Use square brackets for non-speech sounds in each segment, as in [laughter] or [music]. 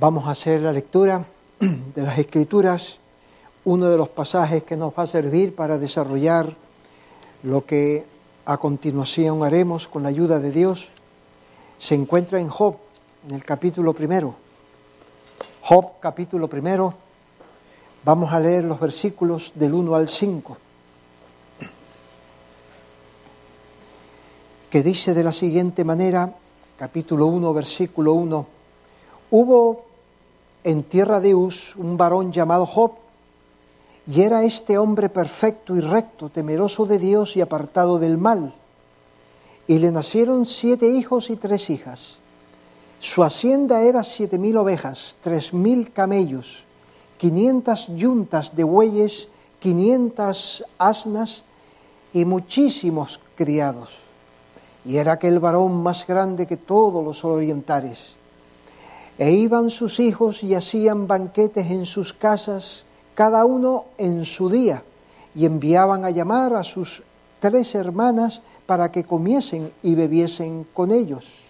Vamos a hacer la lectura de las Escrituras, uno de los pasajes que nos va a servir para desarrollar lo que a continuación haremos con la ayuda de Dios. Se encuentra en Job, en el capítulo primero. Job, capítulo primero. Vamos a leer los versículos del 1 al 5. que dice de la siguiente manera, capítulo 1, versículo 1, hubo en tierra de Uz un varón llamado Job, y era este hombre perfecto y recto, temeroso de Dios y apartado del mal. Y le nacieron siete hijos y tres hijas. Su hacienda era siete mil ovejas, tres mil camellos, quinientas yuntas de bueyes, quinientas asnas y muchísimos criados y era aquel varón más grande que todos los orientales. E iban sus hijos y hacían banquetes en sus casas, cada uno en su día, y enviaban a llamar a sus tres hermanas para que comiesen y bebiesen con ellos.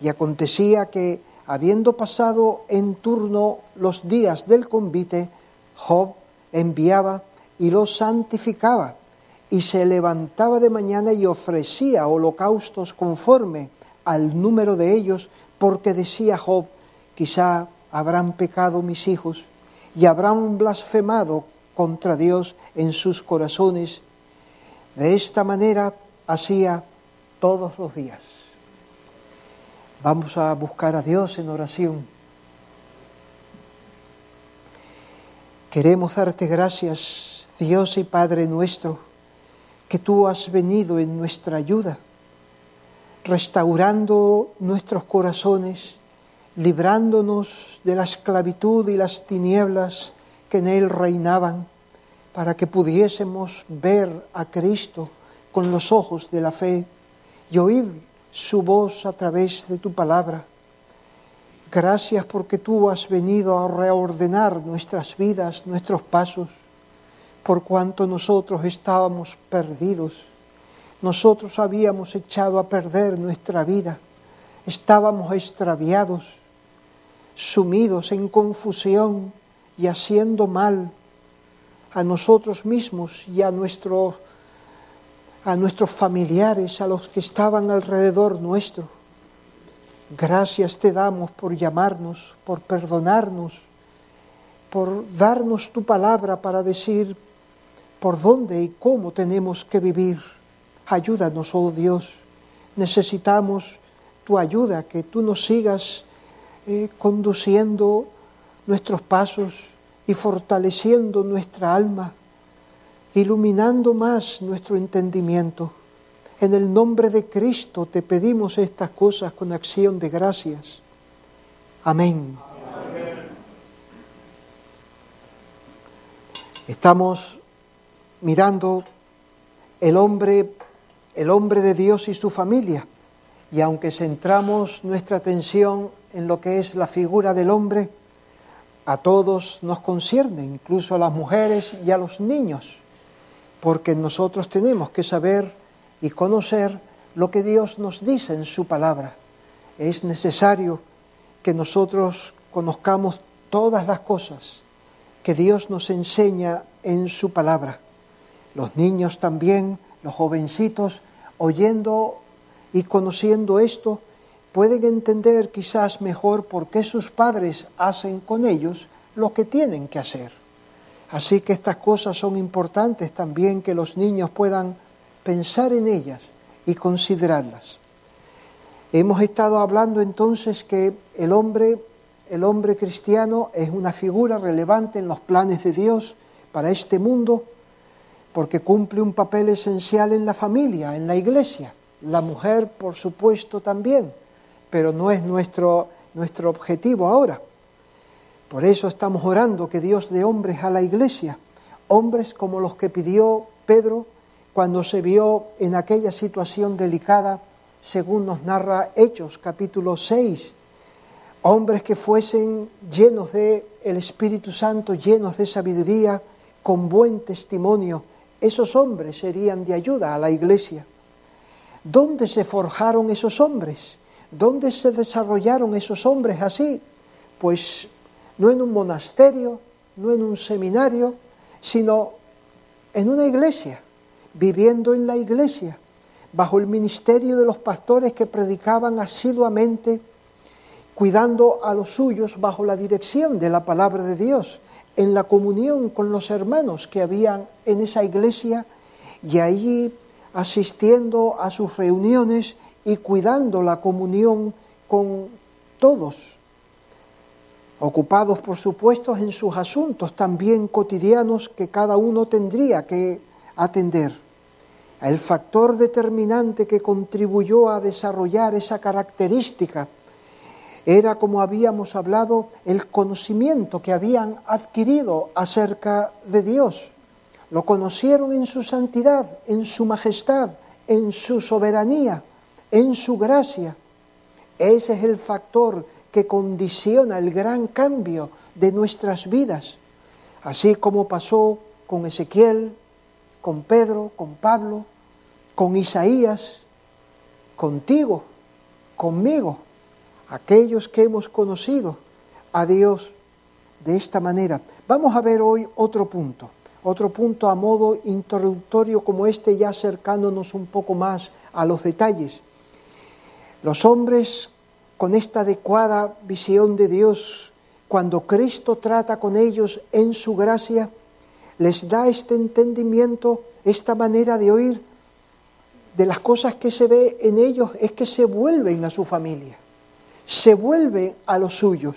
Y acontecía que, habiendo pasado en turno los días del convite, Job enviaba y los santificaba y se levantaba de mañana y ofrecía holocaustos conforme al número de ellos, porque decía Job, quizá habrán pecado mis hijos y habrán blasfemado contra Dios en sus corazones. De esta manera hacía todos los días. Vamos a buscar a Dios en oración. Queremos darte gracias, Dios y Padre nuestro que tú has venido en nuestra ayuda, restaurando nuestros corazones, librándonos de la esclavitud y las tinieblas que en él reinaban, para que pudiésemos ver a Cristo con los ojos de la fe y oír su voz a través de tu palabra. Gracias porque tú has venido a reordenar nuestras vidas, nuestros pasos por cuanto nosotros estábamos perdidos. Nosotros habíamos echado a perder nuestra vida, estábamos extraviados, sumidos en confusión y haciendo mal a nosotros mismos y a, a nuestros familiares, a los que estaban alrededor nuestro. Gracias te damos por llamarnos, por perdonarnos, por darnos tu palabra para decir, por dónde y cómo tenemos que vivir. Ayúdanos, oh Dios. Necesitamos tu ayuda, que tú nos sigas eh, conduciendo nuestros pasos y fortaleciendo nuestra alma, iluminando más nuestro entendimiento. En el nombre de Cristo te pedimos estas cosas con acción de gracias. Amén. Amén. Estamos mirando el hombre, el hombre de Dios y su familia. Y aunque centramos nuestra atención en lo que es la figura del hombre, a todos nos concierne, incluso a las mujeres y a los niños, porque nosotros tenemos que saber y conocer lo que Dios nos dice en su palabra. Es necesario que nosotros conozcamos todas las cosas que Dios nos enseña en su palabra los niños también, los jovencitos, oyendo y conociendo esto, pueden entender quizás mejor por qué sus padres hacen con ellos lo que tienen que hacer. Así que estas cosas son importantes también que los niños puedan pensar en ellas y considerarlas. Hemos estado hablando entonces que el hombre, el hombre cristiano es una figura relevante en los planes de Dios para este mundo porque cumple un papel esencial en la familia, en la iglesia. La mujer, por supuesto, también, pero no es nuestro, nuestro objetivo ahora. Por eso estamos orando que Dios dé hombres a la iglesia, hombres como los que pidió Pedro cuando se vio en aquella situación delicada, según nos narra Hechos capítulo 6, hombres que fuesen llenos de el Espíritu Santo, llenos de sabiduría, con buen testimonio, esos hombres serían de ayuda a la iglesia. ¿Dónde se forjaron esos hombres? ¿Dónde se desarrollaron esos hombres así? pues no en un monasterio, no en un seminario, sino en una iglesia, viviendo en la iglesia, bajo el ministerio de los pastores que predicaban asiduamente, cuidando a los suyos bajo la dirección de la palabra de Dios, en la comunión con los hermanos que habían en esa iglesia y allí asistiendo a sus reuniones y cuidando la comunión con todos, ocupados por supuesto en sus asuntos también cotidianos que cada uno tendría que atender. El factor determinante que contribuyó a desarrollar esa característica era, como habíamos hablado, el conocimiento que habían adquirido acerca de Dios. Lo conocieron en su santidad, en su majestad, en su soberanía, en su gracia. Ese es el factor que condiciona el gran cambio de nuestras vidas, así como pasó con Ezequiel, con Pedro, con Pablo, con Isaías, contigo, conmigo, aquellos que hemos conocido a Dios de esta manera. Vamos a ver hoy otro punto, otro punto a modo introductorio como este, ya acercándonos un poco más a los detalles. Los hombres con esta adecuada visión de Dios, cuando Cristo trata con ellos en su gracia, les da este entendimiento, esta manera de oír, de las cosas que se ve en ellos es que se vuelven a su familia, se vuelven a los suyos.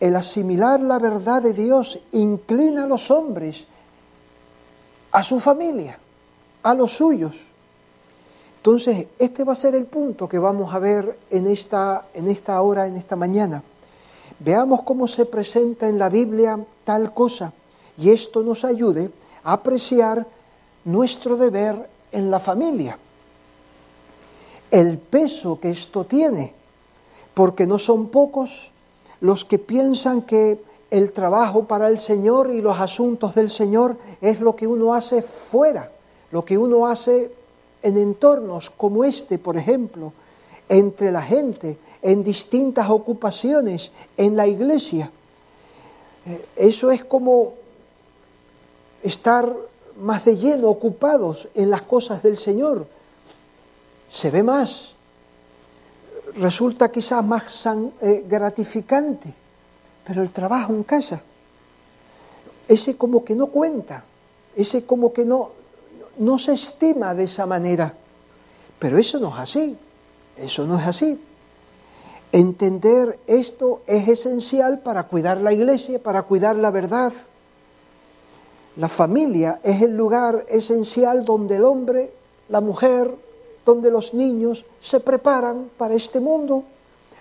El asimilar la verdad de Dios inclina a los hombres a su familia, a los suyos. Entonces, este va a ser el punto que vamos a ver en esta, en esta hora, en esta mañana. Veamos cómo se presenta en la Biblia tal cosa y esto nos ayude a apreciar nuestro deber en la familia. El peso que esto tiene, porque no son pocos los que piensan que el trabajo para el Señor y los asuntos del Señor es lo que uno hace fuera, lo que uno hace en entornos como este, por ejemplo, entre la gente, en distintas ocupaciones, en la iglesia. Eh, eso es como estar más de lleno ocupados en las cosas del Señor. Se ve más, resulta quizás más eh, gratificante, pero el trabajo en casa, ese como que no cuenta, ese como que no, no se estima de esa manera. Pero eso no es así, eso no es así. Entender esto es esencial para cuidar la iglesia, para cuidar la verdad. La familia es el lugar esencial donde el hombre, la mujer, donde los niños se preparan para este mundo.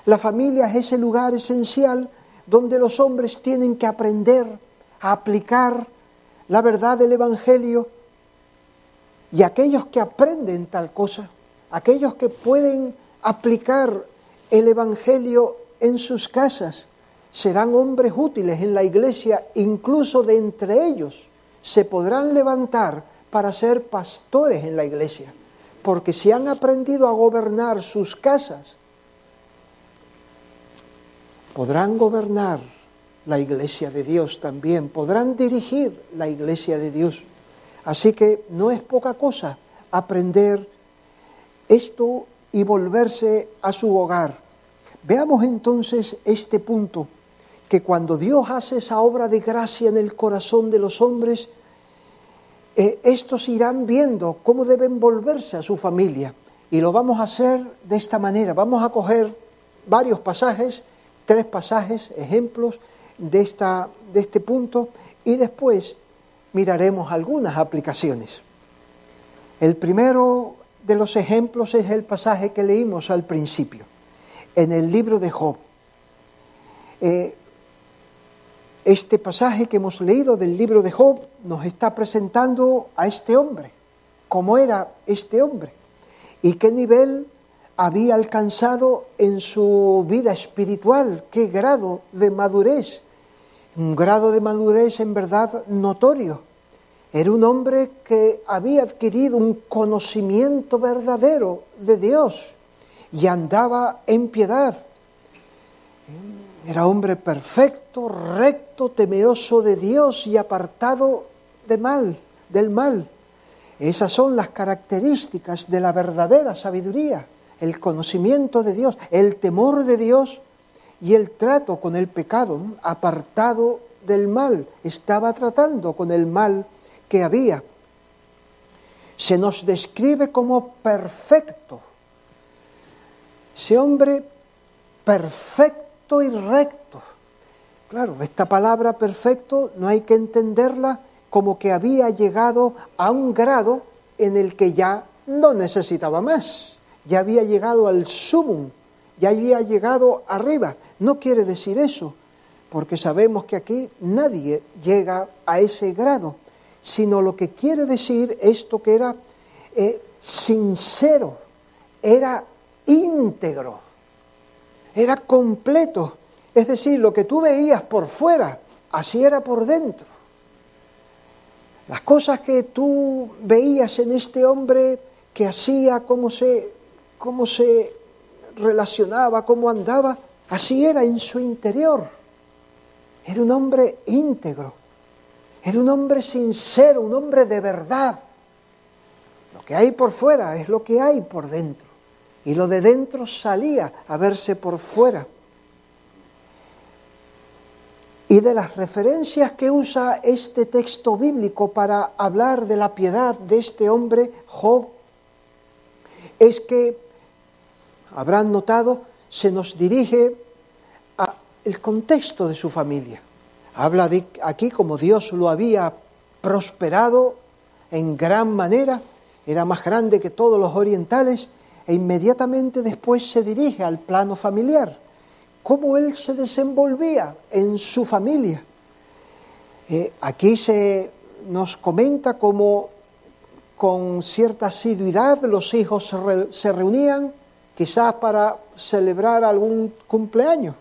La familia es ese lugar esencial donde los hombres tienen que aprender a aplicar la verdad del Evangelio y aquellos que aprenden tal cosa, aquellos que pueden aplicar el Evangelio en sus casas, serán hombres útiles en la iglesia, incluso de entre ellos se podrán levantar para ser pastores en la iglesia, porque si han aprendido a gobernar sus casas, podrán gobernar la iglesia de Dios también, podrán dirigir la iglesia de Dios. Así que no es poca cosa aprender esto y volverse a su hogar. Veamos entonces este punto, que cuando Dios hace esa obra de gracia en el corazón de los hombres, eh, estos irán viendo cómo deben volverse a su familia. Y lo vamos a hacer de esta manera. Vamos a coger varios pasajes, tres pasajes, ejemplos de, esta, de este punto, y después miraremos algunas aplicaciones. El primero de los ejemplos es el pasaje que leímos al principio, en el libro de Job. Eh, este pasaje que hemos leído del libro de Job nos está presentando a este hombre, cómo era este hombre y qué nivel había alcanzado en su vida espiritual, qué grado de madurez un grado de madurez en verdad notorio. Era un hombre que había adquirido un conocimiento verdadero de Dios y andaba en piedad. Era hombre perfecto, recto, temeroso de Dios y apartado de mal, del mal. Esas son las características de la verdadera sabiduría, el conocimiento de Dios, el temor de Dios y el trato con el pecado, apartado del mal, estaba tratando con el mal que había. Se nos describe como perfecto. Ese hombre perfecto y recto. Claro, esta palabra perfecto no hay que entenderla como que había llegado a un grado en el que ya no necesitaba más, ya había llegado al sumum, ya había llegado arriba. No quiere decir eso, porque sabemos que aquí nadie llega a ese grado, sino lo que quiere decir esto que era eh, sincero, era íntegro, era completo. Es decir, lo que tú veías por fuera, así era por dentro. Las cosas que tú veías en este hombre que hacía, cómo se, cómo se relacionaba, cómo andaba, así era en su interior. Era un hombre íntegro, era un hombre sincero, un hombre de verdad. Lo que hay por fuera es lo que hay por dentro. Y lo de dentro salía a verse por fuera. Y de las referencias que usa este texto bíblico para hablar de la piedad de este hombre, Job, es que, habrán notado, se nos dirige el contexto de su familia. Habla aquí como Dios lo había prosperado en gran manera, era más grande que todos los orientales, e inmediatamente después se dirige al plano familiar, cómo él se desenvolvía en su familia. Eh, aquí se nos comenta cómo con cierta asiduidad los hijos se reunían, quizás para celebrar algún cumpleaños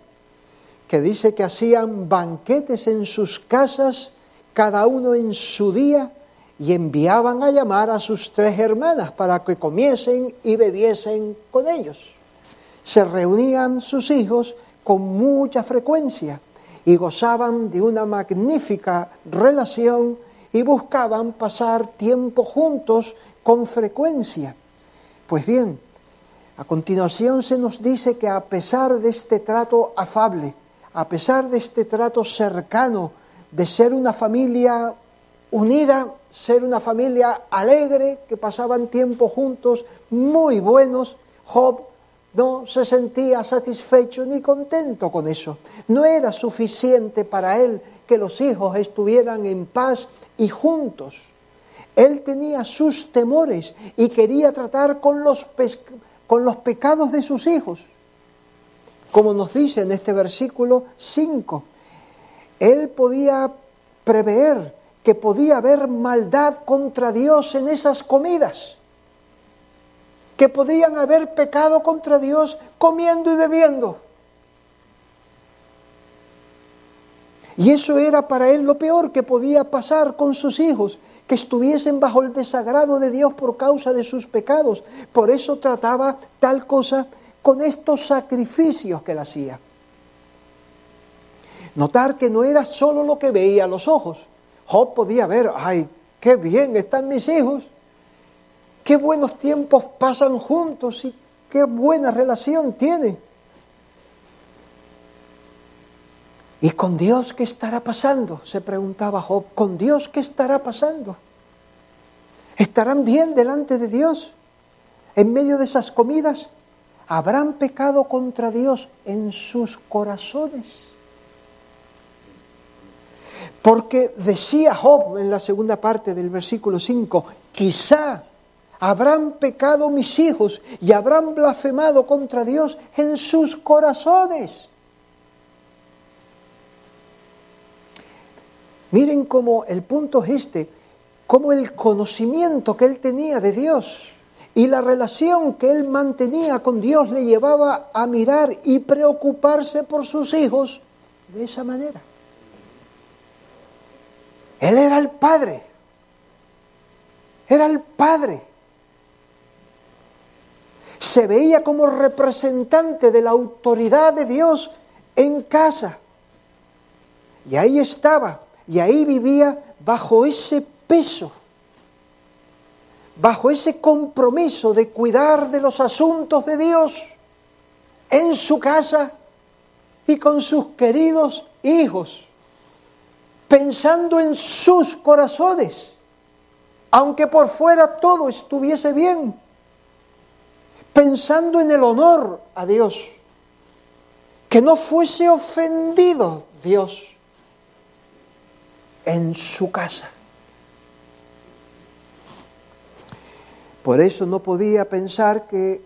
que dice que hacían banquetes en sus casas, cada uno en su día, y enviaban a llamar a sus tres hermanas para que comiesen y bebiesen con ellos. Se reunían sus hijos con mucha frecuencia y gozaban de una magnífica relación y buscaban pasar tiempo juntos con frecuencia. Pues bien, a continuación se nos dice que a pesar de este trato afable, a pesar de este trato cercano, de ser una familia unida, ser una familia alegre, que pasaban tiempo juntos, muy buenos, Job no se sentía satisfecho ni contento con eso. No era suficiente para él que los hijos estuvieran en paz y juntos. Él tenía sus temores y quería tratar con los, con los pecados de sus hijos como nos dice en este versículo 5. Él podía prever que podía haber maldad contra Dios en esas comidas, que podían haber pecado contra Dios comiendo y bebiendo. Y eso era para él lo peor que podía pasar con sus hijos, que estuviesen bajo el desagrado de Dios por causa de sus pecados. Por eso trataba tal cosa con estos sacrificios que él hacía. Notar que no era solo lo que veía los ojos. Job podía ver, ay, qué bien están mis hijos, qué buenos tiempos pasan juntos y qué buena relación tiene. ¿Y con Dios qué estará pasando? Se preguntaba Job. ¿Con Dios qué estará pasando? ¿Estarán bien delante de Dios en medio de esas comidas? habrán pecado contra Dios en sus corazones. Porque decía Job en la segunda parte del versículo 5, quizá habrán pecado mis hijos y habrán blasfemado contra Dios en sus corazones. Miren cómo el punto es este, cómo el conocimiento que él tenía de Dios y la relación que él mantenía con Dios le llevaba a mirar y preocuparse por sus hijos de esa manera. Él era el padre. Era el padre. Se veía como representante de la autoridad de Dios en casa. Y ahí estaba, y ahí vivía bajo ese peso, bajo ese compromiso de cuidar de los asuntos de Dios en su casa y con sus queridos hijos, pensando en sus corazones, aunque por fuera todo estuviese bien, pensando en el honor a Dios, que no fuese ofendido Dios en su casa. Por eso no podía pensar que,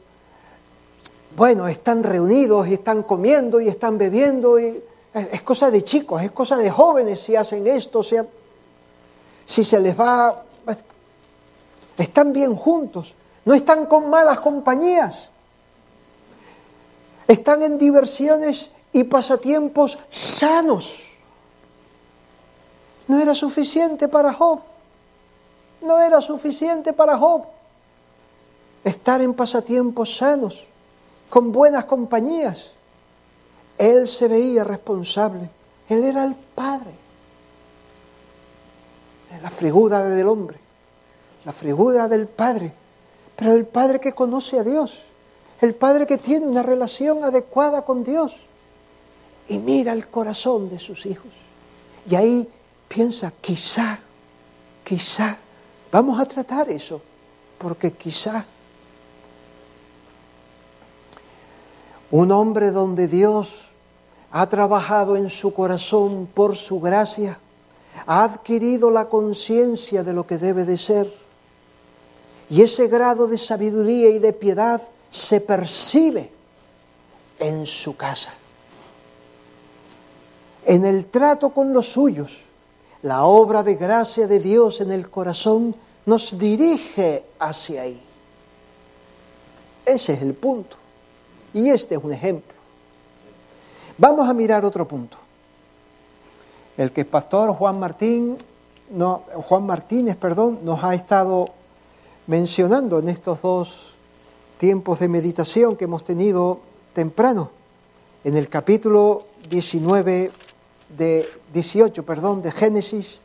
bueno, están reunidos y están comiendo y están bebiendo y es cosa de chicos, es cosa de jóvenes si hacen esto, si, si se les va, están bien juntos, no están con malas compañías, están en diversiones y pasatiempos sanos. No era suficiente para Job. No era suficiente para Job estar en pasatiempos sanos, con buenas compañías. Él se veía responsable. Él era el Padre. La figura del hombre, la figura del Padre, pero el Padre que conoce a Dios, el Padre que tiene una relación adecuada con Dios y mira el corazón de sus hijos. Y ahí piensa, quizá, quizá, vamos a tratar eso, porque quizá. Un hombre donde Dios ha trabajado en su corazón por su gracia, ha adquirido la conciencia de lo que debe de ser, y ese grado de sabiduría y de piedad se percibe en su casa, en el trato con los suyos, la obra de gracia de Dios en el corazón nos dirige hacia ahí. Ese es el punto. Y este es un ejemplo. Vamos a mirar otro punto. El que el pastor Juan Martín, no, Juan Martínez, perdón, nos ha estado mencionando en estos dos tiempos de meditación que hemos tenido temprano, en el capítulo 19 de 18, perdón, de Génesis.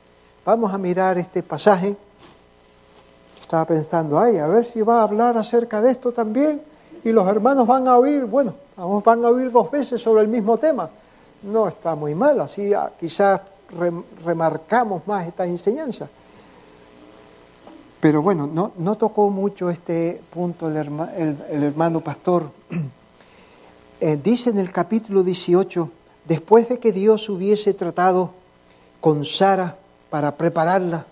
Vamos a mirar este pasaje. Estaba pensando, ay, a ver si va a hablar acerca de esto también y los hermanos van a oír, bueno, van a oír dos veces sobre el mismo tema. No está muy mal, así ah, quizás remarcamos más esta enseñanza. Pero bueno, no, no tocó mucho este punto el, hermano pastor. [clears throat] Eh, dice en el capítulo 18, después de que Dios hubiese tratado con Sara para prepararla,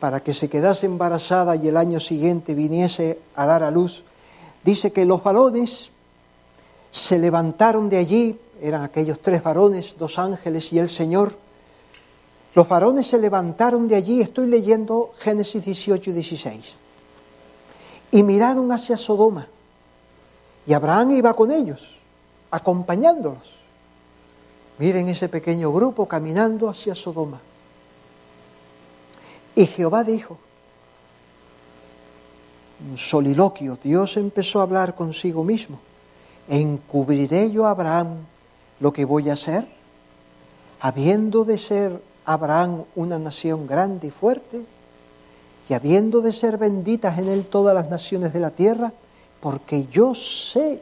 para que se quedase embarazada y el año siguiente viniese a dar a luz, dice que los varones se levantaron de allí, eran aquellos tres varones, dos ángeles y el Señor. Los varones se levantaron de allí, estoy leyendo Génesis 18 y 16, y miraron hacia Sodoma. Y Abraham iba con ellos, acompañándolos. Miren ese pequeño grupo caminando hacia Sodoma. Y Jehová dijo, soliloquio, Dios empezó a hablar consigo mismo. ¿Encubriré yo a Abraham lo que voy a hacer? Habiendo de ser Abraham una nación grande y fuerte, y habiendo de ser benditas en él todas las naciones de la tierra, porque yo sé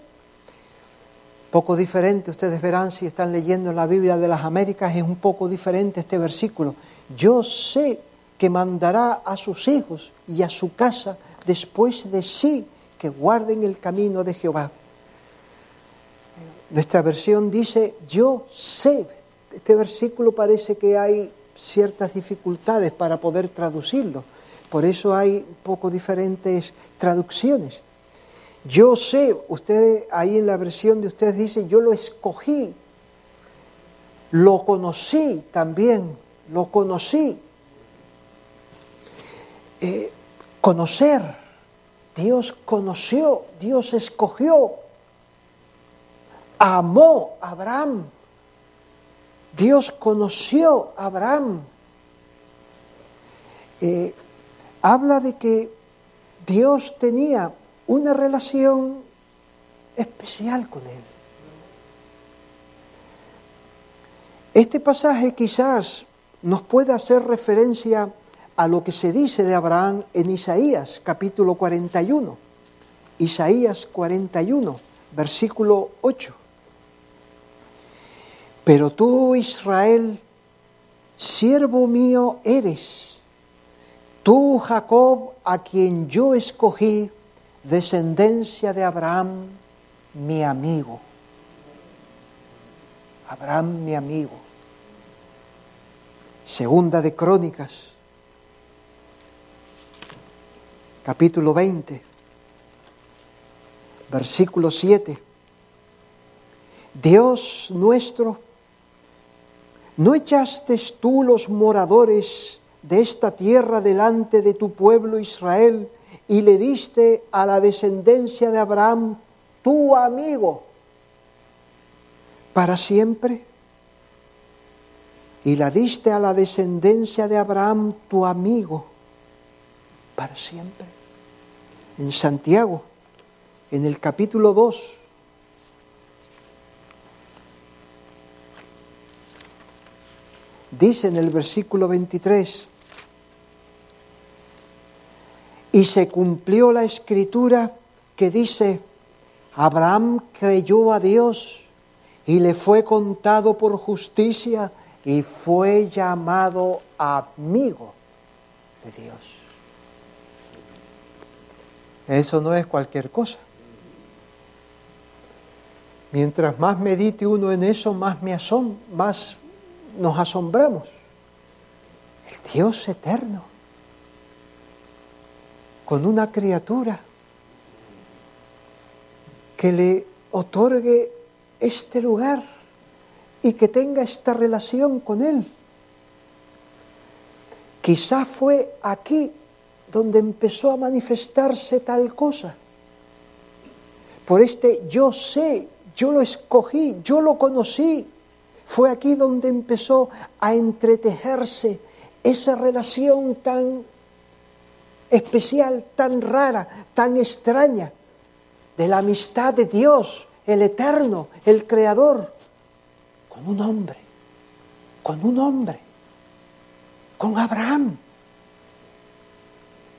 poco diferente, ustedes verán si están leyendo la Biblia de las Américas, es un poco diferente este versículo. Yo sé que mandará a sus hijos y a su casa después de sí que guarden el camino de Jehová. Nuestra versión dice, yo sé. Este versículo parece que hay ciertas dificultades para poder traducirlo. Por eso hay un poco diferentes traducciones. Yo sé, ustedes ahí en la versión de ustedes dice, yo lo escogí, lo conocí también, lo conocí. Eh, conocer, Dios conoció, Dios escogió, amó a Abraham, Dios conoció a Abraham. Eh, habla de que Dios tenía una relación especial con él. Este pasaje quizás nos pueda hacer referencia a lo que se dice de Abraham en Isaías capítulo 41. Isaías 41, versículo 8. Pero tú, Israel, siervo mío eres, tú, Jacob, a quien yo escogí, descendencia de Abraham, mi amigo. Abraham, mi amigo. Segunda de Crónicas, capítulo 20, versículo 7. Dios nuestro, ¿no echaste tú los moradores de esta tierra delante de tu pueblo Israel y le diste a la descendencia de Abraham tu amigo para siempre? y la diste a la descendencia de Abraham, tu amigo, para siempre. En Santiago, en el capítulo 2, dice en el versículo 23, y se cumplió la escritura que dice, Abraham creyó a Dios y le fue contado por justicia y fue llamado amigo de Dios. Eso no es cualquier cosa. Mientras más medite uno en eso, más, me asom más nos asombramos. El Dios eterno, con una criatura que le otorgue este lugar y que tenga esta relación con Él. Quizá fue aquí donde empezó a manifestarse tal cosa. Por este yo sé, yo lo escogí, yo lo conocí. Fue aquí donde empezó a entretejerse esa relación tan especial, tan rara, tan extraña, de la amistad de Dios, el eterno, el creador, con un hombre, con un hombre, con Abraham,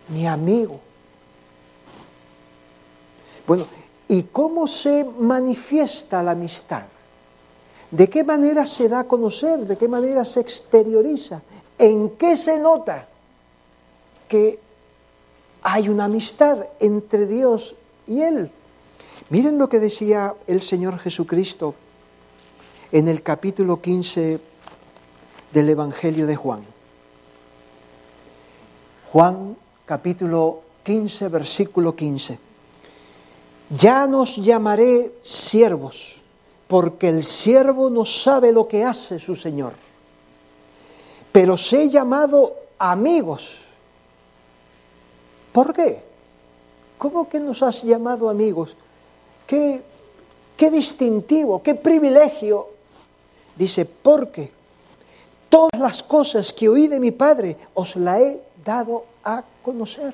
mi amigo. Bueno, ¿y cómo se manifiesta la amistad? ¿De qué manera se da a conocer? ¿De qué manera se exterioriza? ¿En qué se nota que hay una amistad entre Dios y Él? Miren lo que decía el Señor Jesucristo en el capítulo 15 del Evangelio de Juan. Juan capítulo 15, versículo 15. Ya nos llamaré siervos, porque el siervo no sabe lo que hace su Señor. Pero sé llamado amigos. ¿Por qué? ¿Cómo que nos has llamado amigos? ¿Qué, qué distintivo, qué privilegio Dice, porque todas las cosas que oí de mi Padre os la he dado a conocer.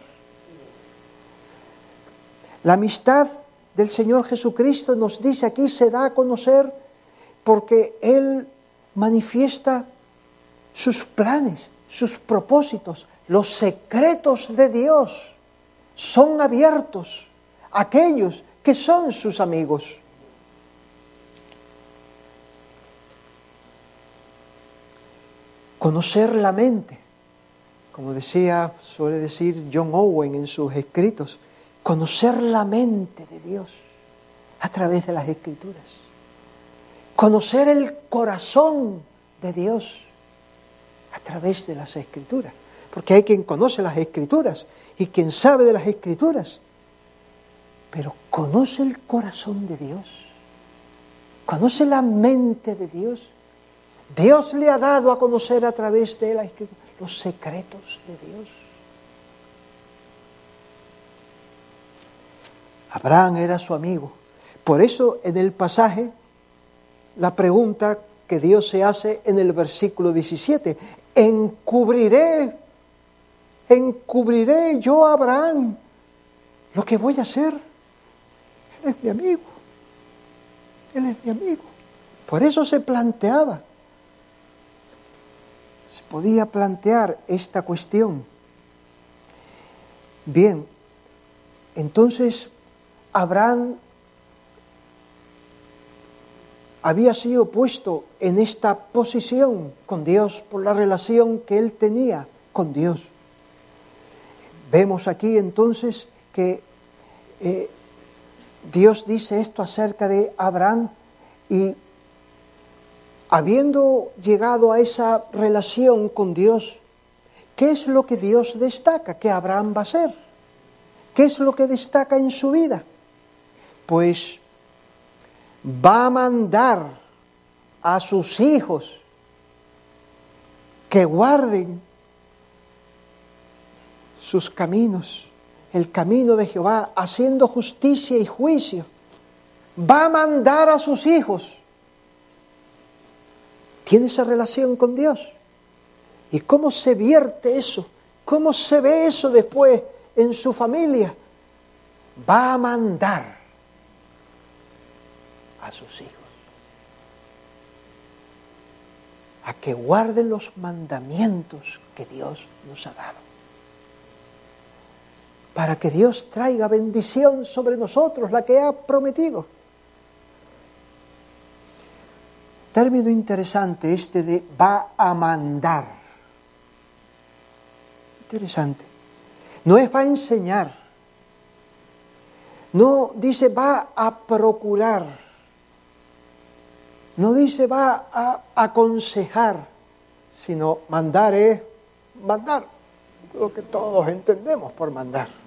La amistad del Señor Jesucristo nos dice aquí se da a conocer porque Él manifiesta sus planes, sus propósitos, los secretos de Dios son abiertos aquellos que son sus amigos. conocer la mente, como decía, suele decir John Owen en sus escritos, conocer la mente de Dios a través de las escrituras, conocer el corazón de Dios a través de las escrituras, porque hay quien conoce las escrituras y quien sabe de las escrituras, pero conoce el corazón de Dios, conoce la mente de Dios Dios le ha dado a conocer a través de la escritura los secretos de Dios. Abraham era su amigo. Por eso en el pasaje, la pregunta que Dios se hace en el versículo 17, encubriré, encubriré yo a Abraham lo que voy a hacer. Él es mi amigo. Él es mi amigo. Por eso se planteaba Se podía plantear esta cuestión. Bien, entonces Abraham había sido puesto en esta posición con Dios por la relación que él tenía con Dios. Vemos aquí entonces que eh, Dios dice esto acerca de Abraham y habiendo llegado a esa relación con Dios, ¿qué es lo que Dios destaca que Abraham va a ser? ¿Qué es lo que destaca en su vida? Pues va a mandar a sus hijos que guarden sus caminos, el camino de Jehová, haciendo justicia y juicio. Va a mandar a sus hijos. Tiene esa relación con Dios. ¿Y cómo se vierte eso? ¿Cómo se ve eso después en su familia? Va a mandar a sus hijos. A que guarden los mandamientos que Dios nos ha dado. Para que Dios traiga bendición sobre nosotros, la que ha prometido. Término interesante este de va a mandar. Interesante. No es va a enseñar. No dice va a procurar. No dice va a aconsejar, sino mandar es mandar. Lo que todos entendemos por mandar.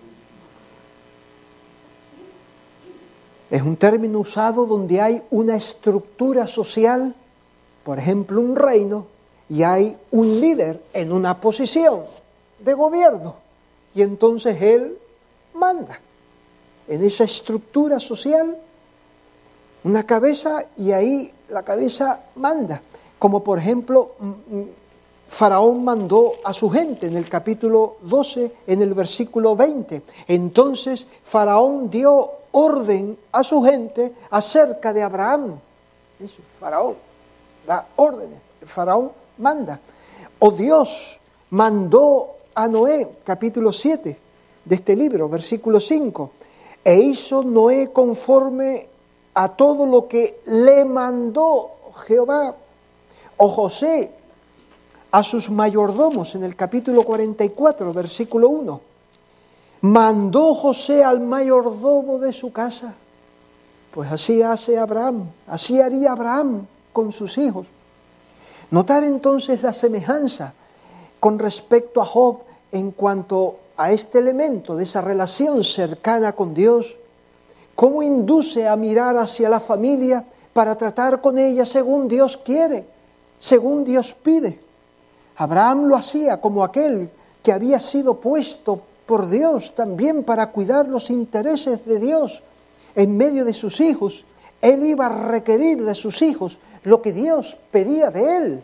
Es un término usado donde hay una estructura social, por ejemplo un reino, y hay un líder en una posición de gobierno. Y entonces él manda. En esa estructura social una cabeza y ahí la cabeza manda. Como por ejemplo, mm, mm, Faraón mandó a su gente en el capítulo 12, en el versículo 20. Entonces Faraón dio orden a su gente acerca de Abraham. Eso, Faraón da órdenes, el Faraón manda. O Dios mandó a Noé, capítulo 7 de este libro, versículo 5, e hizo Noé conforme a todo lo que le mandó Jehová. O José a sus mayordomos en el capítulo 44, versículo 1. Mandó José al mayordomo de su casa. Pues así hace Abraham, así haría Abraham con sus hijos. Notar entonces la semejanza con respecto a Job en cuanto a este elemento de esa relación cercana con Dios cómo induce a mirar hacia la familia para tratar con ella según Dios quiere, según Dios pide. Abraham lo hacía como aquel que había sido puesto por Dios también para cuidar los intereses de Dios en medio de sus hijos. Él iba a requerir de sus hijos lo que Dios pedía de él.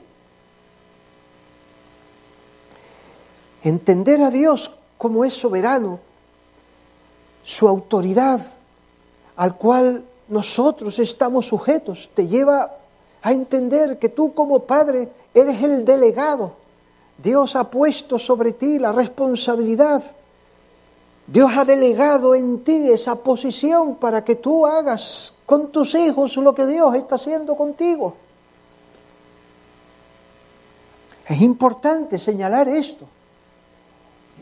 Entender a Dios como es soberano, su autoridad, al cual nosotros estamos sujetos, te lleva a entender que tú como padre eres el delegado. Dios ha puesto sobre ti la responsabilidad. Dios ha delegado en ti esa posición para que tú hagas con tus hijos lo que Dios está haciendo contigo. Es importante señalar esto.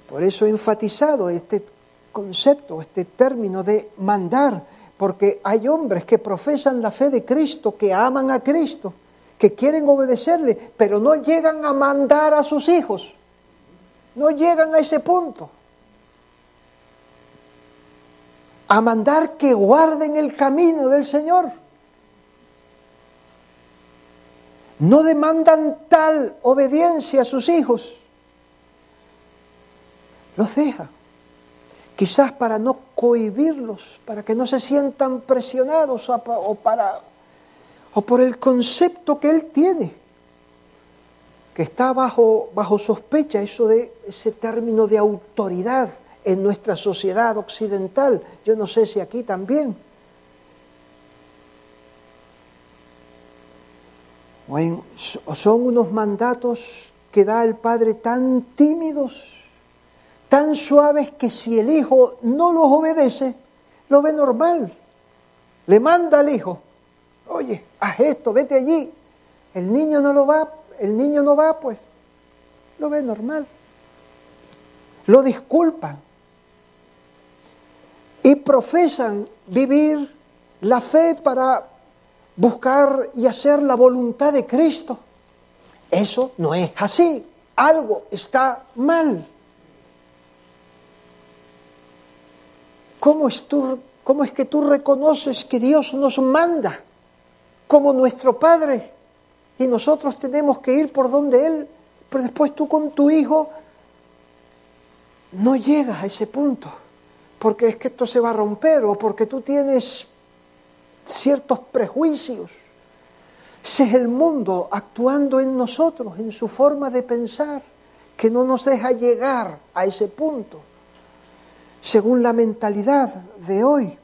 Por eso he enfatizado este concepto, este término de mandar porque hay hombres que profesan la fe de Cristo, que aman a Cristo, que quieren obedecerle, pero no llegan a mandar a sus hijos. No llegan a ese punto. A mandar que guarden el camino del Señor. No demandan tal obediencia a sus hijos. Los deja quizás para no cohibirlos, para que no se sientan presionados o, para, o por el concepto que él tiene, que está bajo, bajo sospecha, eso de ese término de autoridad en nuestra sociedad occidental, yo no sé si aquí también. Son unos mandatos que da el Padre tan tímidos, tan suaves que si el Hijo no los obedece, lo ve normal. Le manda al Hijo, oye, haz esto, vete allí. El niño no lo va, el niño no va, pues lo ve normal. Lo disculpan y profesan vivir la fe para buscar y hacer la voluntad de Cristo. Eso no es así. Algo está mal. ¿Cómo es, ¿Cómo es que tú reconoces que Dios nos manda como nuestro Padre y nosotros tenemos que ir por donde Él, pero después tú con tu hijo no llegas a ese punto, porque es que esto se va a romper o porque tú tienes ciertos prejuicios. Ese es el mundo actuando en nosotros, en su forma de pensar, que no nos deja llegar a ese punto, según la mentalidad de hoy.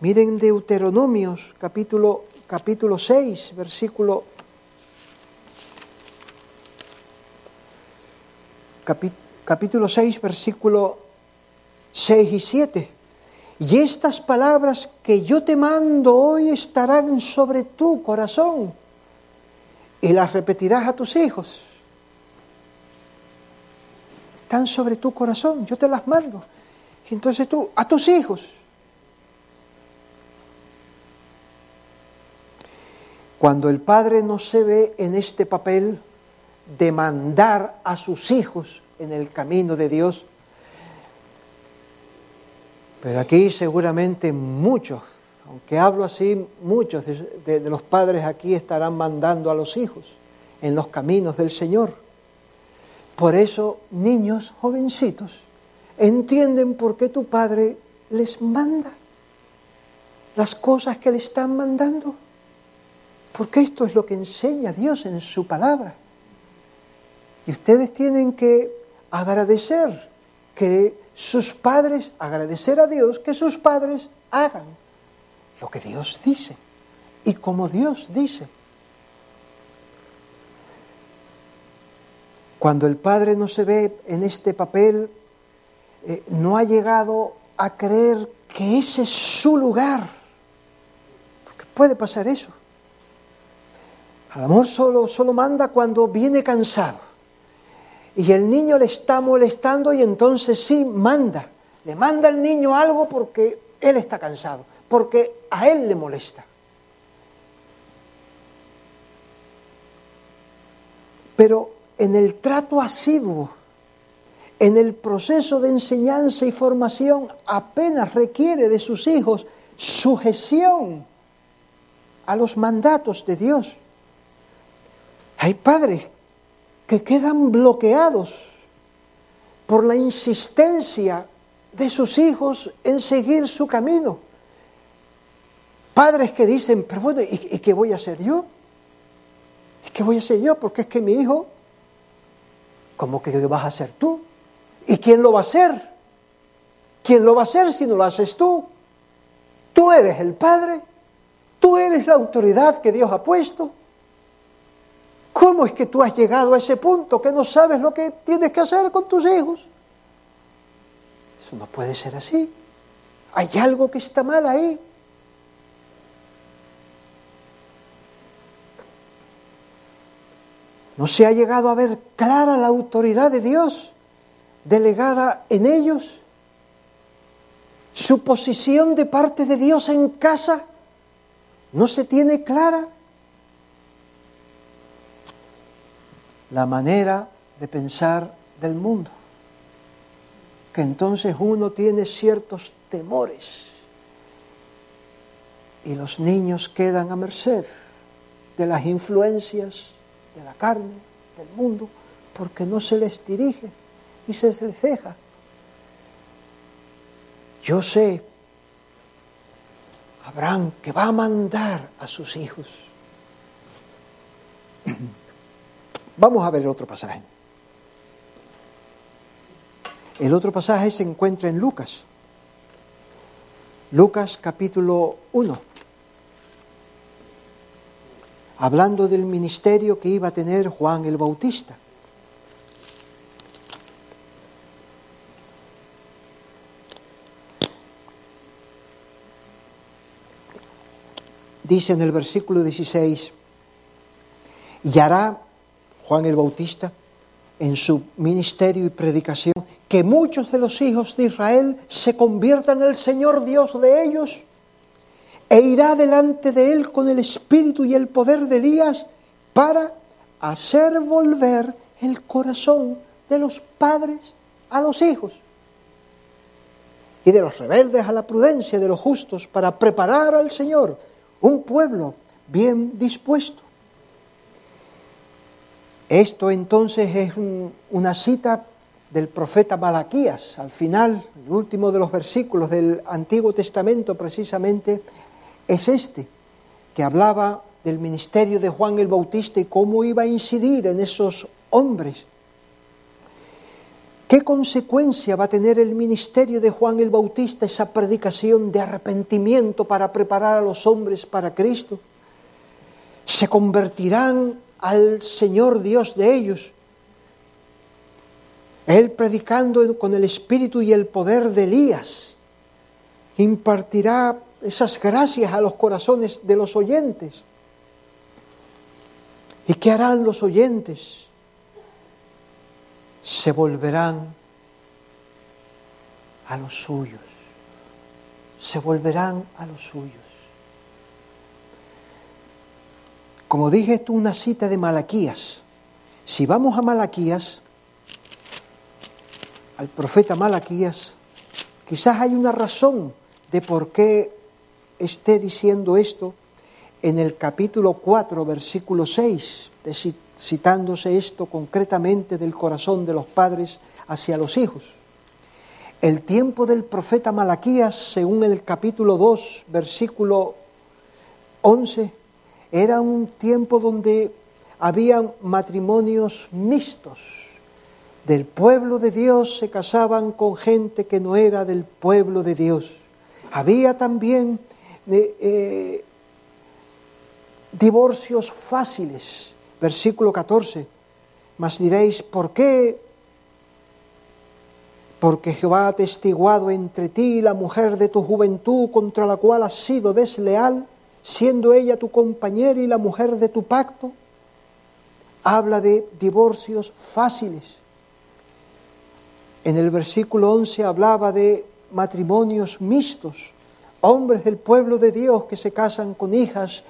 Miren Deuteronomios capítulo, capítulo 6, versículo, capítulo 6, versículo 6 y 7. Y estas palabras que yo te mando hoy estarán sobre tu corazón y las repetirás a tus hijos. Están sobre tu corazón, yo te las mando. Y entonces tú, a tus hijos. Cuando el padre no se ve en este papel de mandar a sus hijos en el camino de Dios, pero aquí seguramente muchos, aunque hablo así, muchos de, los padres aquí estarán mandando a los hijos en los caminos del Señor. Por eso, niños jovencitos, entienden por qué tu padre les manda las cosas que le están mandando. Porque esto es lo que enseña Dios en su palabra. Y ustedes tienen que agradecer que sus padres, agradecer a Dios que sus padres hagan lo que Dios dice y como Dios dice. Cuando el padre no se ve en este papel, eh, no ha llegado a creer que ese es su lugar. Porque puede pasar eso. El amor solo, solo manda cuando viene cansado y el niño le está molestando y entonces sí manda. Le manda al niño algo porque él está cansado, porque a él le molesta. Pero en el trato asiduo, en el proceso de enseñanza y formación, apenas requiere de sus hijos sujeción a los mandatos de Dios. Hay padres que quedan bloqueados por la insistencia de sus hijos en seguir su camino. Padres que dicen, pero bueno, ¿y, qué voy a hacer yo? ¿Y qué voy a hacer yo? Porque es que mi hijo, ¿cómo que vas a hacer tú? ¿Y quién lo va a hacer? ¿Quién lo va a hacer si no lo haces tú? Tú eres el padre, tú eres la autoridad que Dios ha puesto. ¿Cómo es que tú has llegado a ese punto que no sabes lo que tienes que hacer con tus hijos? Eso no puede ser así. Hay algo que está mal ahí. No se ha llegado a ver clara la autoridad de Dios delegada en ellos. Su posición de parte de Dios en casa no se tiene clara. La manera de pensar del mundo, que entonces uno tiene ciertos temores. Y los niños quedan a merced de las influencias de la carne, del mundo, porque no se les dirige y se les deja. Yo sé, Abraham, que va a mandar a sus hijos Vamos a ver el otro pasaje. El otro pasaje se encuentra en Lucas. Lucas capítulo 1. Hablando del ministerio que iba a tener Juan el Bautista. Dice en el versículo 16, y hará Juan el Bautista en su ministerio y predicación que muchos de los hijos de Israel se conviertan el Señor Dios de ellos e irá delante de él con el espíritu y el poder de Elías para hacer volver el corazón de los padres a los hijos y de los rebeldes a la prudencia de los justos para preparar al Señor un pueblo bien dispuesto. Esto entonces es una cita del profeta Malaquías, al final, el último de los versículos del Antiguo Testamento precisamente es este, que hablaba del ministerio de Juan el Bautista y cómo iba a incidir en esos hombres. ¿Qué consecuencia va a tener el ministerio de Juan el Bautista, esa predicación de arrepentimiento para preparar a los hombres para Cristo? Se convertirán al Señor Dios de ellos. Él predicando con el espíritu y el poder de Elías impartirá esas gracias a los corazones de los oyentes. ¿Y qué harán los oyentes? Se volverán a los suyos. Se volverán a los suyos. Como dije, esto es una cita de Malaquías. Si vamos a Malaquías, al profeta Malaquías, quizás hay una razón de por qué esté diciendo esto en el capítulo 4, versículo 6, citándose esto concretamente del corazón de los padres hacia los hijos. El tiempo del profeta Malaquías, según el capítulo 2, versículo 11, era un tiempo donde había matrimonios mixtos. Del pueblo de Dios se casaban con gente que no era del pueblo de Dios. Había también eh, divorcios fáciles. Versículo 14. Mas diréis, ¿por qué? Porque Jehová ha testiguado entre ti la mujer de tu juventud contra la cual has sido desleal, siendo ella tu compañera y la mujer de tu pacto. Habla de divorcios fáciles. En el versículo 11 hablaba de matrimonios mixtos hombres del pueblo de Dios que se casan con hijas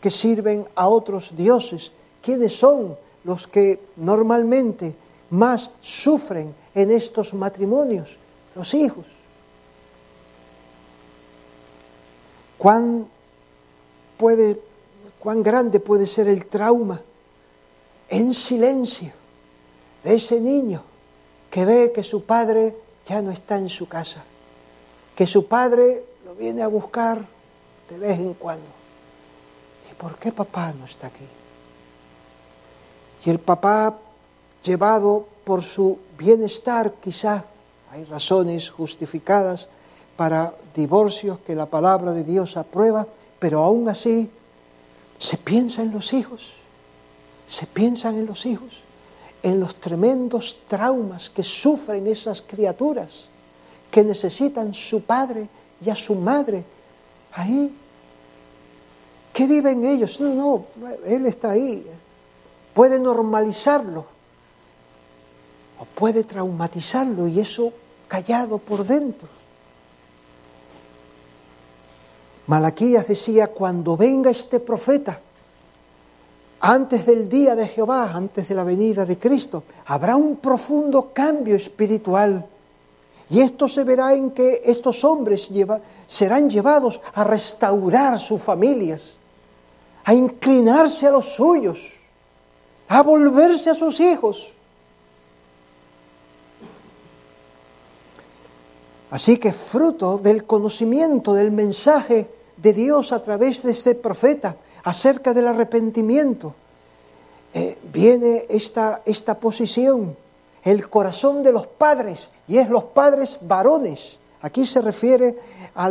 que sirven a otros dioses. ¿Quiénes son los que normalmente más sufren en estos matrimonios? Los hijos. ¿Cuán, puede, cuán grande puede ser el trauma en silencio de ese niño que ve que su padre ya no está en su casa, que su padre viene a buscar de vez en cuando. ¿Y por qué papá no está aquí? Y el papá, llevado por su bienestar, quizá hay razones justificadas para divorcios que la palabra de Dios aprueba, pero aún así se piensa en los hijos, se piensan en los hijos, en los tremendos traumas que sufren esas criaturas que necesitan su padre y a su madre ahí. ¿Qué viven ellos? No, no, Él está ahí. Puede normalizarlo o puede traumatizarlo y eso callado por dentro. Malaquías decía, cuando venga este profeta, antes del día de Jehová, antes de la venida de Cristo, habrá un profundo cambio espiritual y esto se verá en que estos hombres serán llevados a restaurar sus familias, a inclinarse a los suyos, a volverse a sus hijos. Así que fruto del conocimiento del mensaje de Dios a través de este profeta acerca del arrepentimiento, eh, viene esta, esta posición el corazón de los padres, y es los padres varones. Aquí se refiere a,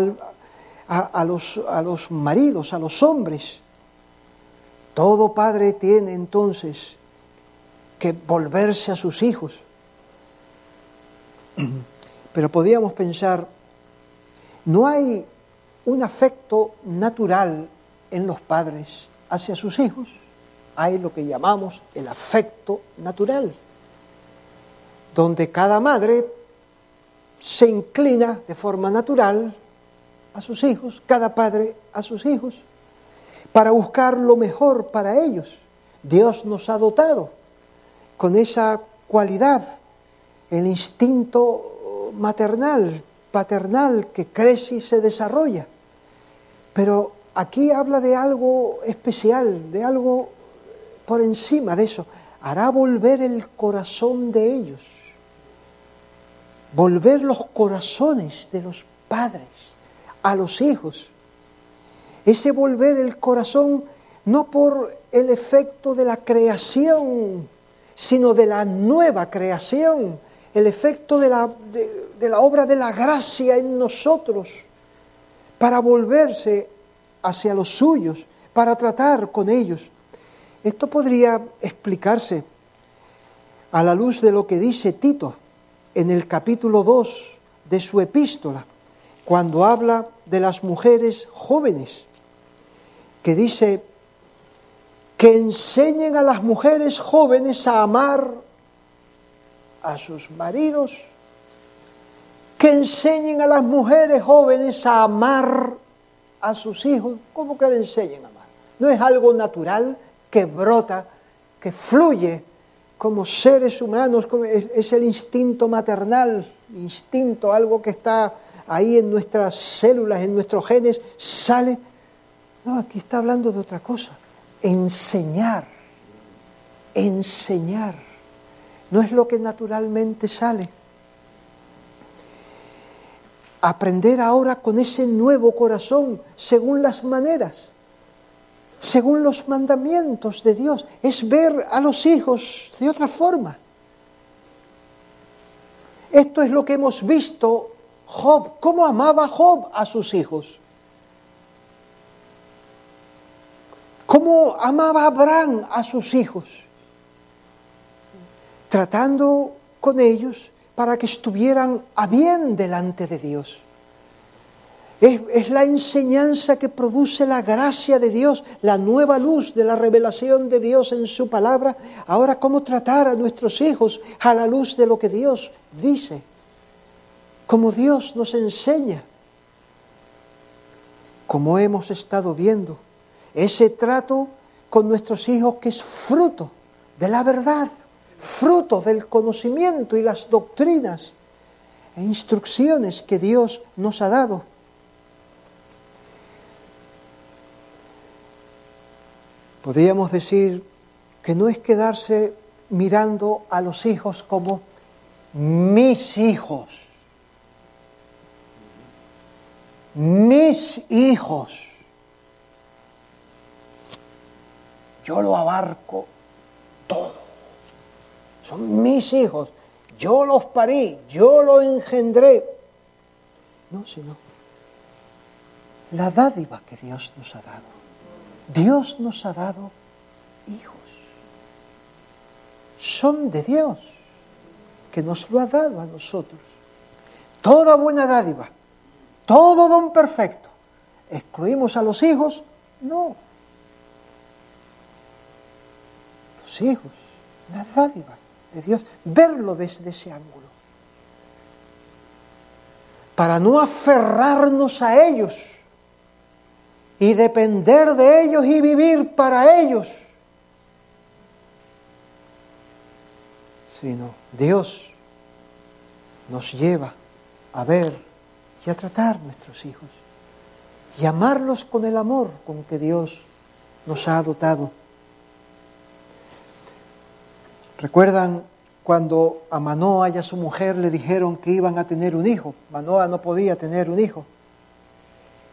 los, a los maridos, a los hombres. Todo padre tiene entonces que volverse a sus hijos. [clears throat] Pero podríamos pensar, no hay un afecto natural en los padres hacia sus hijos. Hay lo que llamamos el afecto natural, donde cada madre se inclina de forma natural a sus hijos, cada padre a sus hijos, para buscar lo mejor para ellos. Dios nos ha dotado con esa cualidad, el instinto maternal, paternal, que crece y se desarrolla. Pero aquí habla de algo especial, de algo por encima de eso. Hará volver el corazón de ellos, volver los corazones de los padres a los hijos. Ese volver el corazón no por el efecto de la creación, sino de la nueva creación, el efecto de la, de, la obra de la gracia en nosotros, para volverse hacia los suyos, para tratar con ellos. Esto podría explicarse a la luz de lo que dice Tito en el capítulo 2 de su epístola, cuando habla de las mujeres jóvenes, que dice que enseñen a las mujeres jóvenes a amar a sus maridos, que enseñen a las mujeres jóvenes a amar a sus hijos. ¿Cómo que le enseñen a amar? No es algo natural que brota, que fluye como seres humanos, es el instinto maternal, instinto, algo que está ahí en nuestras células, en nuestros genes, sale. No, aquí está hablando de otra cosa. Enseñar, enseñar. No es lo que naturalmente sale. Aprender ahora con ese nuevo corazón, según las maneras, según los mandamientos de Dios, es ver a los hijos de otra forma. Esto es lo que hemos visto Job, cómo amaba Job a sus hijos. Cómo amaba Abraham a sus hijos. Tratando con ellos para que estuvieran a bien delante de Dios. Es, es, la enseñanza que produce la gracia de Dios, la nueva luz de la revelación de Dios en su palabra. Ahora, cómo tratar a nuestros hijos a la luz de lo que Dios dice como Dios nos enseña, como hemos estado viendo, ese trato con nuestros hijos que es fruto de la verdad, fruto del conocimiento y las doctrinas e instrucciones que Dios nos ha dado. Podríamos decir que no es quedarse mirando a los hijos como mis hijos, mis hijos. Yo lo abarco todo. Son mis hijos. Yo los parí, yo los engendré. No, sino la dádiva que Dios nos ha dado. Dios nos ha dado hijos. Son de Dios, que nos lo ha dado a nosotros. Toda buena dádiva todo don perfecto. ¿Excluimos a los hijos? No. Los hijos, la dádiva de Dios, verlo desde ese ángulo. Para no aferrarnos a ellos y depender de ellos y vivir para ellos, sino Dios nos lleva a ver y a tratar nuestros hijos y amarlos con el amor con que Dios nos ha dotado. ¿Recuerdan cuando a Manoa y a su mujer le dijeron que iban a tener un hijo? Manoa no podía tener un hijo.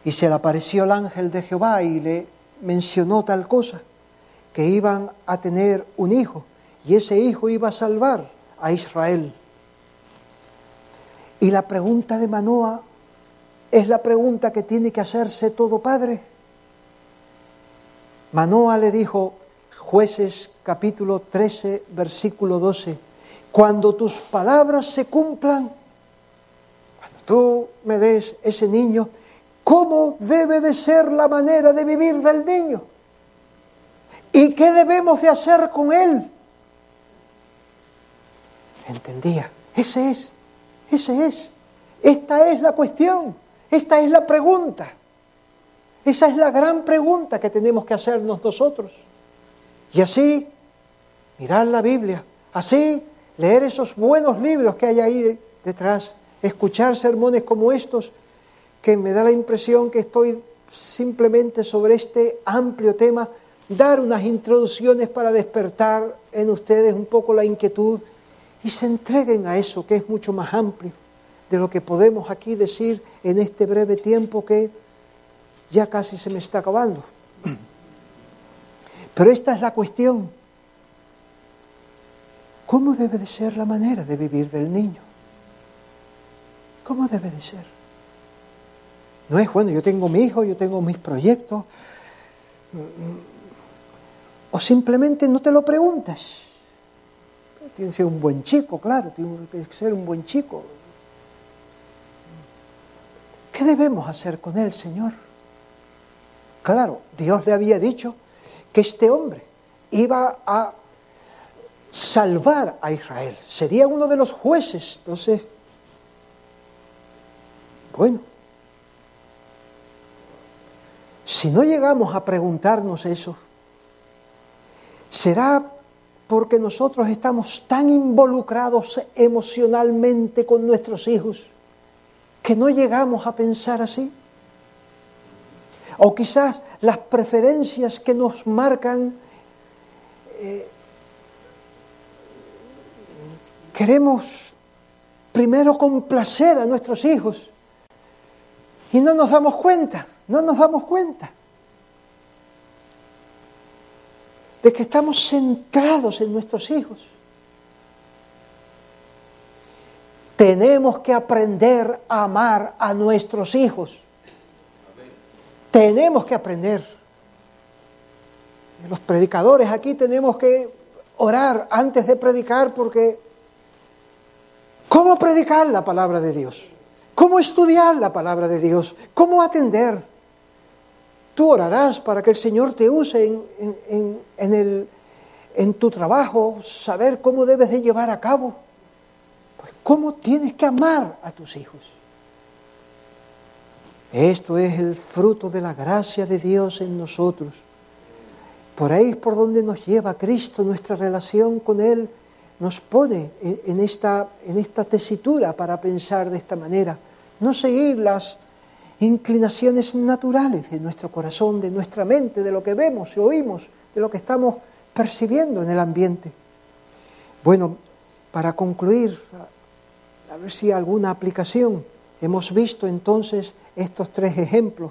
Y se le apareció el ángel de Jehová y le mencionó tal cosa, que iban a tener un hijo y ese hijo iba a salvar a Israel. Y la pregunta de Manoa es la pregunta que tiene que hacerse todo padre. Manoa le dijo, jueces capítulo 13, versículo 12, cuando tus palabras se cumplan, cuando tú me des ese niño, cómo debe de ser la manera de vivir del niño y qué debemos de hacer con él. Entendía, ese es, ese es, esta es la cuestión, esta es la pregunta, esa es la gran pregunta que tenemos que hacernos nosotros. Y así, mirar la Biblia, así leer esos buenos libros que hay ahí detrás, escuchar sermones como estos, que me da la impresión que estoy simplemente sobre este amplio tema, dar unas introducciones para despertar en ustedes un poco la inquietud y se entreguen a eso que es mucho más amplio de lo que podemos aquí decir en este breve tiempo que ya casi se me está acabando. Pero esta es la cuestión. ¿Cómo debe de ser la manera de vivir del niño? ¿Cómo debe de ser? No es, bueno, yo tengo mi hijo, yo tengo mis proyectos. O simplemente no te lo preguntas. Tiene que ser un buen chico, claro, tiene que ser un buen chico. ¿Qué debemos hacer con él, Señor? Claro, Dios le había dicho que este hombre iba a salvar a Israel, sería uno de los jueces. Entonces, bueno, si no llegamos a preguntarnos eso, será porque nosotros estamos tan involucrados emocionalmente con nuestros hijos que no llegamos a pensar así. O quizás las preferencias que nos marcan eh, queremos primero complacer a nuestros hijos y no nos damos cuenta, no nos damos cuenta de que estamos centrados en nuestros hijos. Tenemos que aprender a amar a nuestros hijos. Tenemos que aprender. Los predicadores aquí tenemos que orar antes de predicar porque ¿cómo predicar la palabra de Dios? ¿Cómo estudiar la palabra de Dios? ¿Cómo atender? Tú orarás para que el Señor te use en, el, en tu trabajo, saber cómo debes de llevar a cabo. Pues cómo tienes que amar a tus hijos. Esto es el fruto de la gracia de Dios en nosotros. Por ahí es por donde nos lleva Cristo, nuestra relación con Él nos pone en esta, en esta tesitura para pensar de esta manera no seguir las inclinaciones naturales de nuestro corazón, de nuestra mente, de lo que vemos y oímos, de lo que estamos percibiendo en el ambiente. Bueno, para concluir, a ver si alguna aplicación, hemos visto entonces estos tres ejemplos.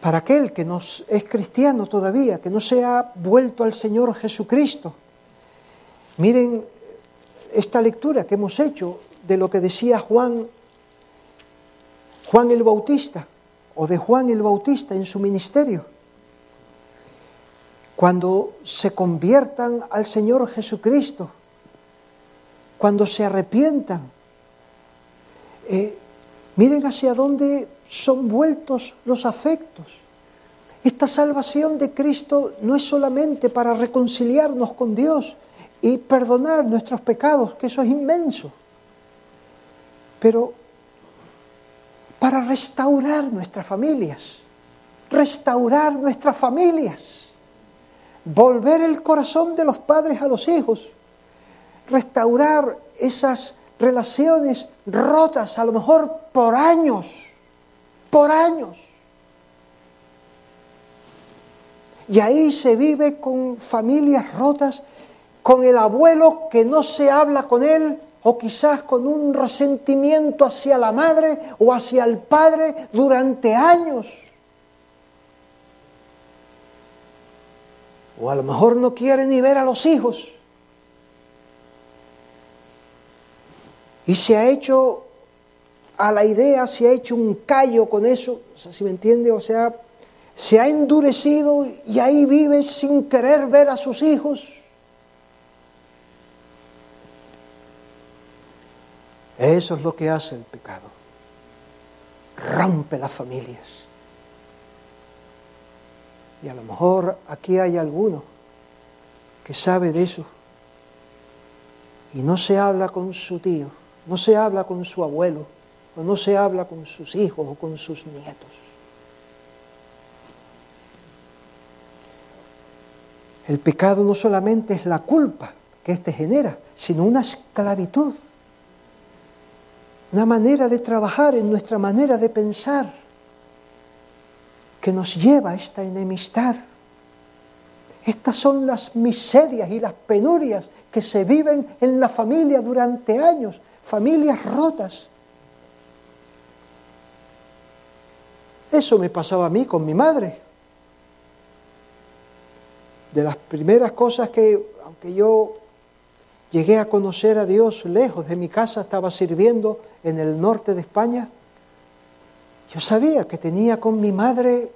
Para aquel que nos es cristiano todavía, que no se ha vuelto al Señor Jesucristo, miren esta lectura que hemos hecho de lo que decía Juan, Juan el Bautista, o de Juan el Bautista en su ministerio. Cuando se conviertan al Señor Jesucristo, cuando se arrepientan, eh, miren hacia dónde son vueltos los afectos. Esta salvación de Cristo no es solamente para reconciliarnos con Dios y perdonar nuestros pecados, que eso es inmenso pero para restaurar nuestras familias, restaurar nuestras familias, volver el corazón de los padres a los hijos, restaurar esas relaciones rotas, a lo mejor por años, por años. Y ahí se vive con familias rotas, con el abuelo que no se habla con él o quizás con un resentimiento hacia la madre o hacia el padre durante años. O a lo mejor no quiere ni ver a los hijos. Y se ha hecho a la idea, se ha hecho un callo con eso, si me entiende, o sea, se ha endurecido y ahí vive sin querer ver a sus hijos. Eso es lo que hace el pecado. rompe las familias. Y a lo mejor aquí hay alguno que sabe de eso. Y no se habla con su tío, no se habla con su abuelo, o no se habla con sus hijos o con sus nietos. El pecado no solamente es la culpa que éste genera, sino una esclavitud, una manera de trabajar en nuestra manera de pensar que nos lleva a esta enemistad. Estas son las miserias y las penurias que se viven en la familia durante años, familias rotas. Eso me pasaba a mí con mi madre de las primeras cosas que, aunque yo llegué a conocer a Dios lejos de mi casa, estaba sirviendo en el norte de España, yo sabía que tenía con mi madre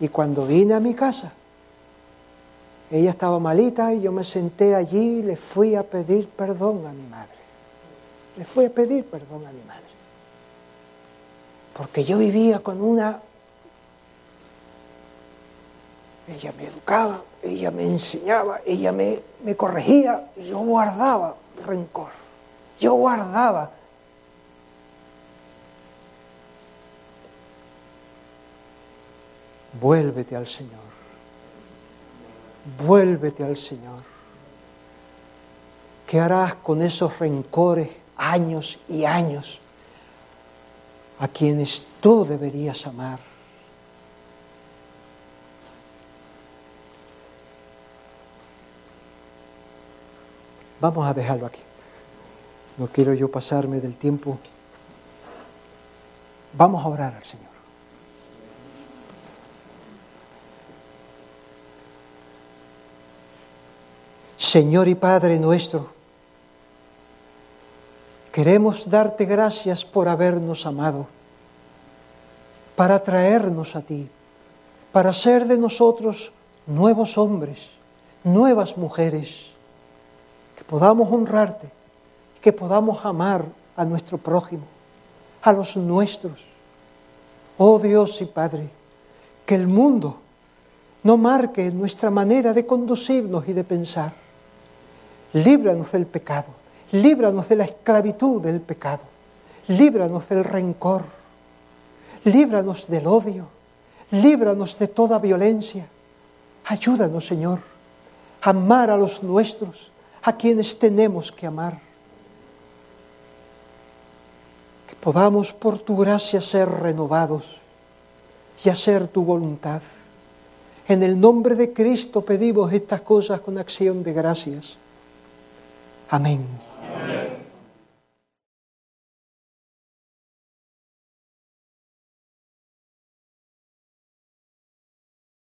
y cuando vine a mi casa, ella estaba malita y yo me senté allí y le fui a pedir perdón a mi madre. Le fui a pedir perdón a mi madre. Porque yo vivía con una ella me educaba, ella me enseñaba, ella me, me corregía y yo guardaba rencor. Yo guardaba Vuélvete al Señor. Vuélvete al Señor. ¿Qué harás con esos rencores años y años a quienes tú deberías amar? Vamos a dejarlo aquí. No quiero yo pasarme del tiempo. Vamos a orar al Señor. Señor y Padre nuestro, queremos darte gracias por habernos amado, para traernos a ti, para ser de nosotros nuevos hombres, nuevas mujeres podamos honrarte, que podamos amar a nuestro prójimo, a los nuestros. Oh Dios y Padre, que el mundo no marque nuestra manera de conducirnos y de pensar. Líbranos del pecado, líbranos de la esclavitud del pecado, líbranos del rencor, líbranos del odio, líbranos de toda violencia. Ayúdanos, Señor, a amar a los nuestros, a quienes tenemos que amar. Que podamos por tu gracia ser renovados y hacer tu voluntad. En el nombre de Cristo pedimos estas cosas con acción de gracias. Amém. Amém.